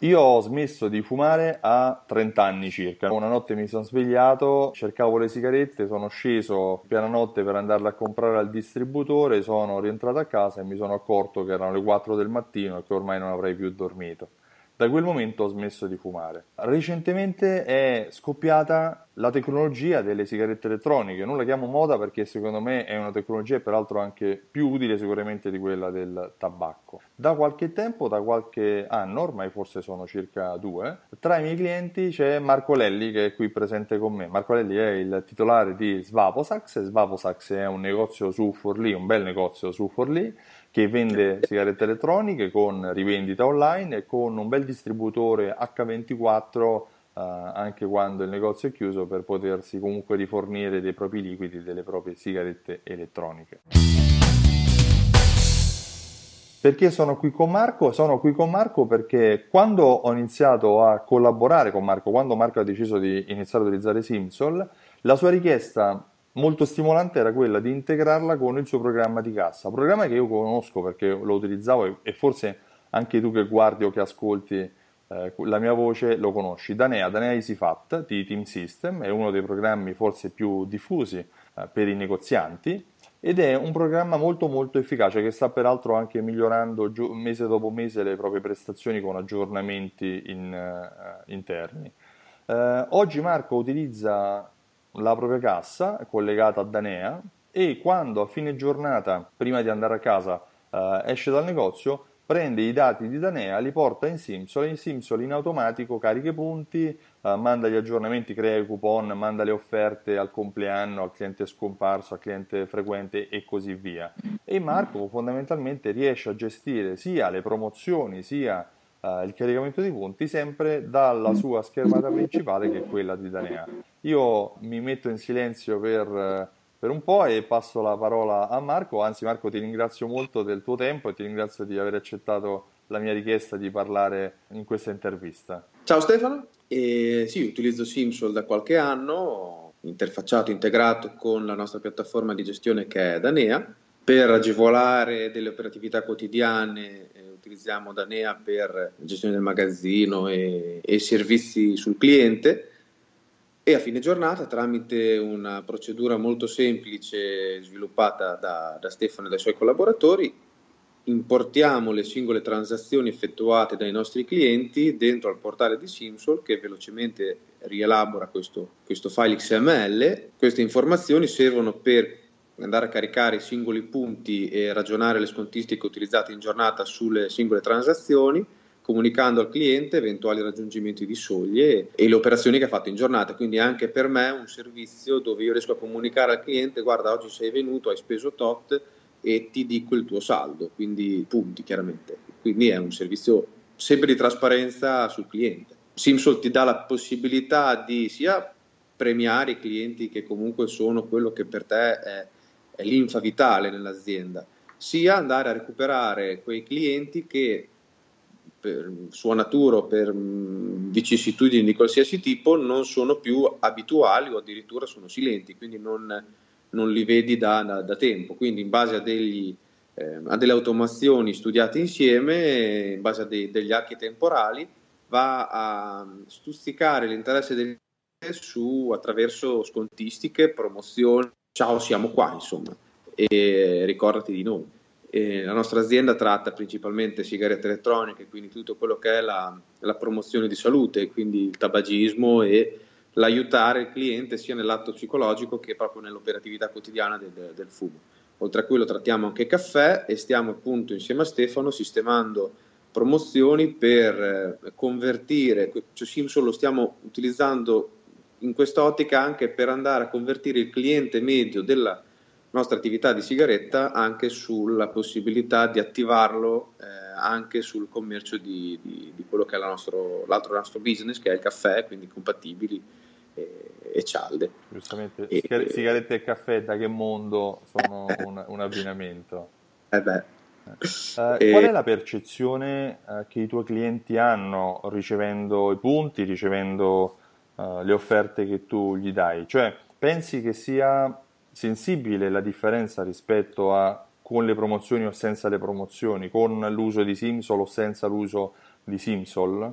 Io ho smesso di fumare a 30 anni circa. Una notte mi sono svegliato, cercavo le sigarette, sono sceso piena notte per andarle a comprare al distributore, sono rientrato a casa e mi sono accorto che erano le 4 del mattino e che ormai non avrei più dormito. Da quel momento ho smesso di fumare. Recentemente è scoppiata la tecnologia delle sigarette elettroniche. Non la chiamo moda perché secondo me è una tecnologia peraltro anche più utile sicuramente di quella del tabacco. Da qualche tempo, da qualche anno, ormai forse sono circa due, tra i miei clienti c'è Marco Lelli che è qui presente con me. Marco Lelli è il titolare di Svaposax. Svaposax è un negozio su Forlì, un bel negozio su Forlì che vende sigarette elettroniche con rivendita online e con un bel distributore H24 eh, anche quando il negozio è chiuso per potersi comunque rifornire dei propri liquidi, delle proprie sigarette elettroniche. Perché sono qui con Marco? Sono qui con Marco perché quando ho iniziato a collaborare con Marco, quando Marco ha deciso di iniziare a utilizzare Simsol, la sua richiesta molto stimolante era quella di integrarla con il suo programma di cassa, programma che io conosco perché lo utilizzavo e, forse anche tu che guardi o che ascolti eh, la mia voce lo conosci. Danea, Danea EasyFat di Team System è uno dei programmi forse più diffusi eh, per i negozianti ed è un programma molto molto efficace che sta peraltro anche migliorando gio- mese dopo mese le proprie prestazioni con aggiornamenti in, uh, interni. Uh, oggi Marco utilizza la propria cassa collegata a Danea e quando a fine giornata, prima di andare a casa, eh, esce dal negozio, prende i dati di Danea, li porta in Simsol e in Simsol in automatico carica i punti, eh, manda gli aggiornamenti, crea i coupon, manda le offerte al compleanno, al cliente scomparso, al cliente frequente e così via. E Marco fondamentalmente riesce a gestire sia le promozioni sia uh, il caricamento di punti sempre dalla sua schermata principale che è quella di Danea. Io mi metto in silenzio per, per un po' e passo la parola a Marco, anzi Marco ti ringrazio molto del tuo tempo e ti ringrazio di aver accettato la mia richiesta di parlare in questa intervista. Ciao Stefano, eh, sì, utilizzo Simsol da qualche anno, interfacciato, integrato con la nostra piattaforma di gestione che è Danea, per agevolare delle operatività quotidiane eh, utilizziamo Danea per gestione del magazzino e, e servizi sul cliente e a fine giornata tramite una procedura molto semplice sviluppata da, da Stefano e dai suoi collaboratori importiamo le singole transazioni effettuate dai nostri clienti dentro al portale di Simsol che velocemente rielabora questo, questo file XML. Queste informazioni servono per andare a caricare i singoli punti e ragionare le scontistiche utilizzate in giornata sulle singole transazioni, comunicando al cliente eventuali raggiungimenti di soglie e le operazioni che ha fatto in giornata. Quindi anche per me è un servizio dove io riesco a comunicare al cliente guarda oggi sei venuto, hai speso tot e ti dico il tuo saldo, quindi punti chiaramente. Quindi è un servizio sempre di trasparenza sul cliente. Simsol ti dà la possibilità di sia premiare i clienti che comunque sono quello che per te è è l'infa vitale nell'azienda, sia andare a recuperare quei clienti che per sua natura o per mm, vicissitudini di qualsiasi tipo non sono più abituali o addirittura sono silenti, quindi non, non li vedi da, da, da, tempo. Quindi in base a, degli, eh, a, delle automazioni studiate insieme, in base a dei, degli archi temporali, va a stuzzicare l'interesse del su attraverso scontistiche, promozioni, ciao siamo qua insomma. e ricordati di noi. E la nostra azienda tratta principalmente sigarette elettroniche, quindi tutto quello che è la, la promozione di salute, quindi il tabagismo e l'aiutare il cliente sia nell'atto psicologico che proprio nell'operatività quotidiana del, del fumo. Oltre a quello trattiamo anche caffè e stiamo appunto insieme a Stefano sistemando promozioni per eh, convertire, cioè lo stiamo utilizzando in quest'ottica anche per andare a convertire il cliente medio della nostra attività di sigaretta anche sulla possibilità di attivarlo eh, anche sul commercio di, di, di quello che è nostro, l'altro nostro business che è il caffè, quindi compatibili e, e cialde. Giustamente, e, sigarette e caffè da che mondo sono un, un abbinamento? Eh beh. Eh. Qual è la percezione eh, che i tuoi clienti hanno ricevendo i punti, ricevendo uh, le offerte che tu gli dai? Cioè, pensi che sia sensibile la differenza rispetto a con le promozioni o senza le promozioni, con l'uso di Simsol o senza l'uso di Simsol?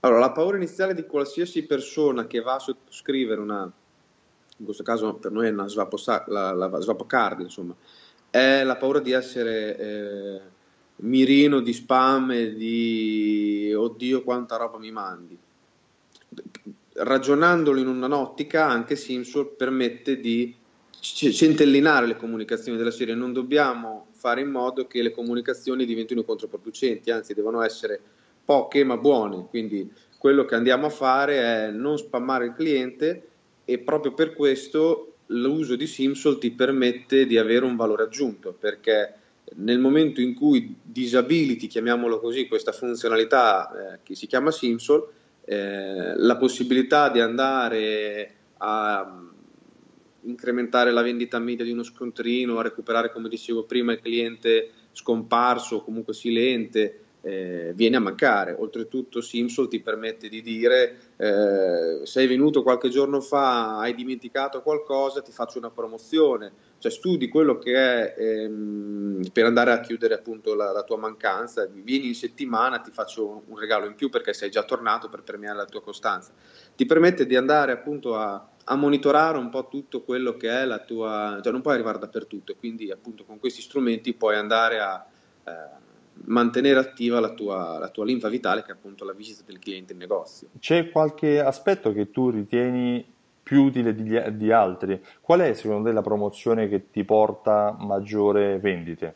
Allora, la paura iniziale di qualsiasi persona che va a sottoscrivere una, in questo caso per noi è una swap, la, la swap card, insomma, è la paura di essere eh, mirino di spam e di oddio quanta roba mi mandi. Ragionandolo in un'ottica, anche Simsol permette di centellinare le comunicazioni della serie, non dobbiamo fare in modo che le comunicazioni diventino controproducenti, anzi devono essere poche ma buone, quindi quello che andiamo a fare è non spammare il cliente e proprio per questo l'uso di Simsol ti permette di avere un valore aggiunto, perché nel momento in cui disability, chiamiamolo così, questa funzionalità eh, che si chiama Simsol, eh, la possibilità di andare a incrementare la vendita media di uno scontrino, a recuperare, come dicevo prima, il cliente scomparso o comunque silente, eh, viene a mancare. Oltretutto Simsol ti permette di dire eh, sei venuto qualche giorno fa, hai dimenticato qualcosa, ti faccio una promozione, cioè studi quello che è ehm, per andare a chiudere appunto la, la, tua mancanza, vieni in settimana, ti faccio un regalo in più perché sei già tornato per premiare la tua costanza. Ti permette di andare appunto a, a monitorare un po' tutto quello che è la tua, cioè non puoi arrivare dappertutto, quindi appunto con questi strumenti puoi andare a... Eh, mantenere attiva la tua, la tua linfa vitale, che è appunto la visita del cliente in negozio. C'è qualche aspetto che tu ritieni più utile di, di altri? Qual è secondo te la promozione che ti porta maggiore vendite?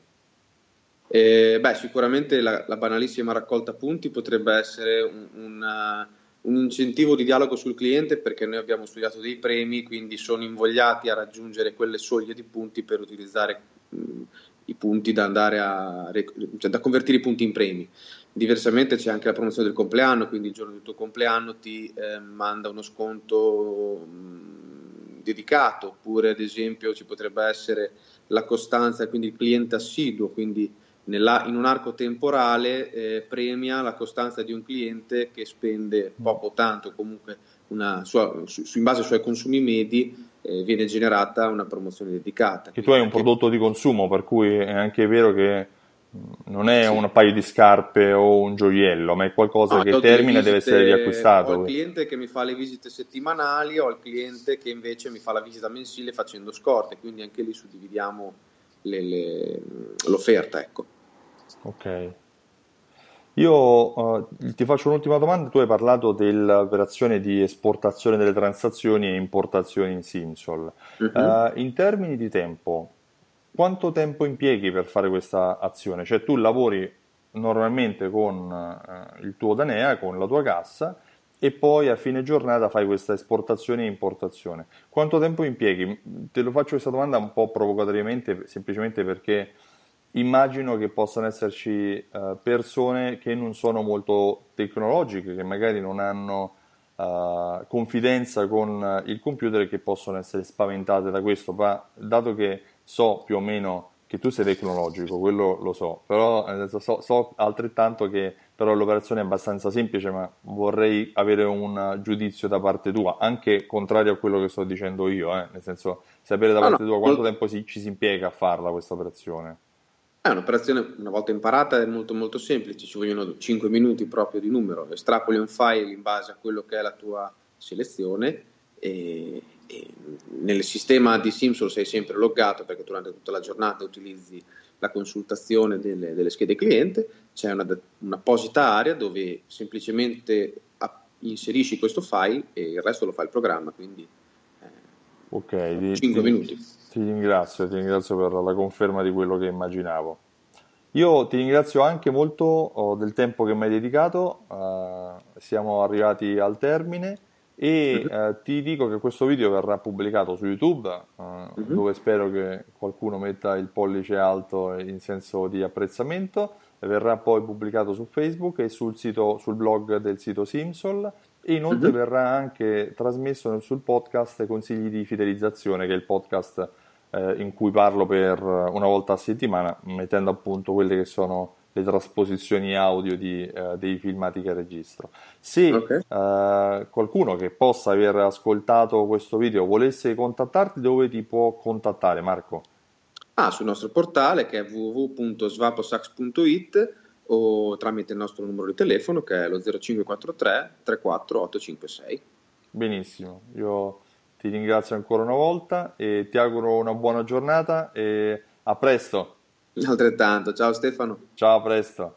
Eh, beh, sicuramente la, la, banalissima raccolta punti potrebbe essere un, un, un, incentivo di dialogo sul cliente perché noi abbiamo studiato dei premi, quindi sono invogliati a raggiungere quelle soglie di punti per utilizzare mh, i punti da andare a cioè da convertire i punti in premi. Diversamente c'è anche la promozione del compleanno, quindi il giorno del tuo compleanno ti eh, manda uno sconto mh, dedicato, oppure ad esempio ci potrebbe essere la costanza, quindi il cliente assiduo, quindi nella, in un arco temporale eh, premia la costanza di un cliente che spende poco o tanto, comunque sua, su, in base ai suoi consumi medi eh, viene generata una promozione dedicata. Che tu hai un prodotto di consumo, per cui è anche vero che mm, non è sì. un paio di scarpe o un gioiello, ma è qualcosa no, che termina e deve essere riacquistato. Ho il cliente che mi fa le visite settimanali, ho il cliente che invece mi fa la visita mensile facendo scorte, quindi anche lì suddividiamo le, le, l'offerta. Ecco. Ok. Io uh, ti faccio un'ultima domanda, tu hai parlato dell'operazione di esportazione delle transazioni e importazioni in Simsol. Uh-huh. Uh, in termini di tempo, quanto tempo impieghi per fare questa azione? Cioè tu lavori normalmente con uh, il tuo Danea, con la tua cassa e poi a fine giornata fai questa esportazione e importazione. Quanto tempo impieghi? Te lo faccio questa domanda un po' provocatoriamente, semplicemente perché immagino che possano esserci uh, persone che non sono molto tecnologiche, che magari non hanno uh, confidenza con il computer e che possono essere spaventate da questo, ma dato che so più o meno che tu sei tecnologico, quello lo so, però so, so altrettanto che però l'operazione è abbastanza semplice, ma vorrei avere un giudizio da parte tua, anche contrario a quello che sto dicendo io, eh? nel senso sapere da parte no, tua quanto tempo si, ci si impiega a farla questa operazione. È un'operazione, una volta imparata, è molto molto semplice, ci vogliono 5 minuti proprio di numero, estrapoli un file in base a quello che è la tua selezione e, nel sistema di Simsol sei sempre loggato perché durante tutta la giornata utilizzi la consultazione delle, delle schede cliente, c'è una, un'apposita area dove semplicemente inserisci questo file e il resto lo fa il programma, quindi eh, okay, 5 ti, minuti. Ti ringrazio, ti ringrazio per la conferma di quello che immaginavo. Io ti ringrazio anche molto oh, del tempo che mi hai dedicato, uh, siamo arrivati al termine e uh-huh. uh, ti dico che questo video verrà pubblicato su YouTube, uh, uh-huh. dove spero che qualcuno metta il pollice alto in senso di apprezzamento, verrà poi pubblicato su Facebook e sul, sito, sul blog del sito Simsol e inoltre uh-huh. verrà anche trasmesso sul podcast Consigli di fidelizzazione, che è il podcast eh, in cui parlo per una volta a settimana, mettendo appunto quelle che sono le trasposizioni audio di, eh, dei filmati che registro. Se okay. eh, qualcuno che possa aver ascoltato questo video volesse contattarti, dove ti può contattare, Marco? Ah, sul nostro portale che è www.svaposax.it o tramite il nostro numero di telefono che è lo 0543 34 856. Benissimo, io ti ringrazio ancora una volta e ti auguro una buona giornata e a presto. Altrettanto, ciao Stefano. Ciao, a presto.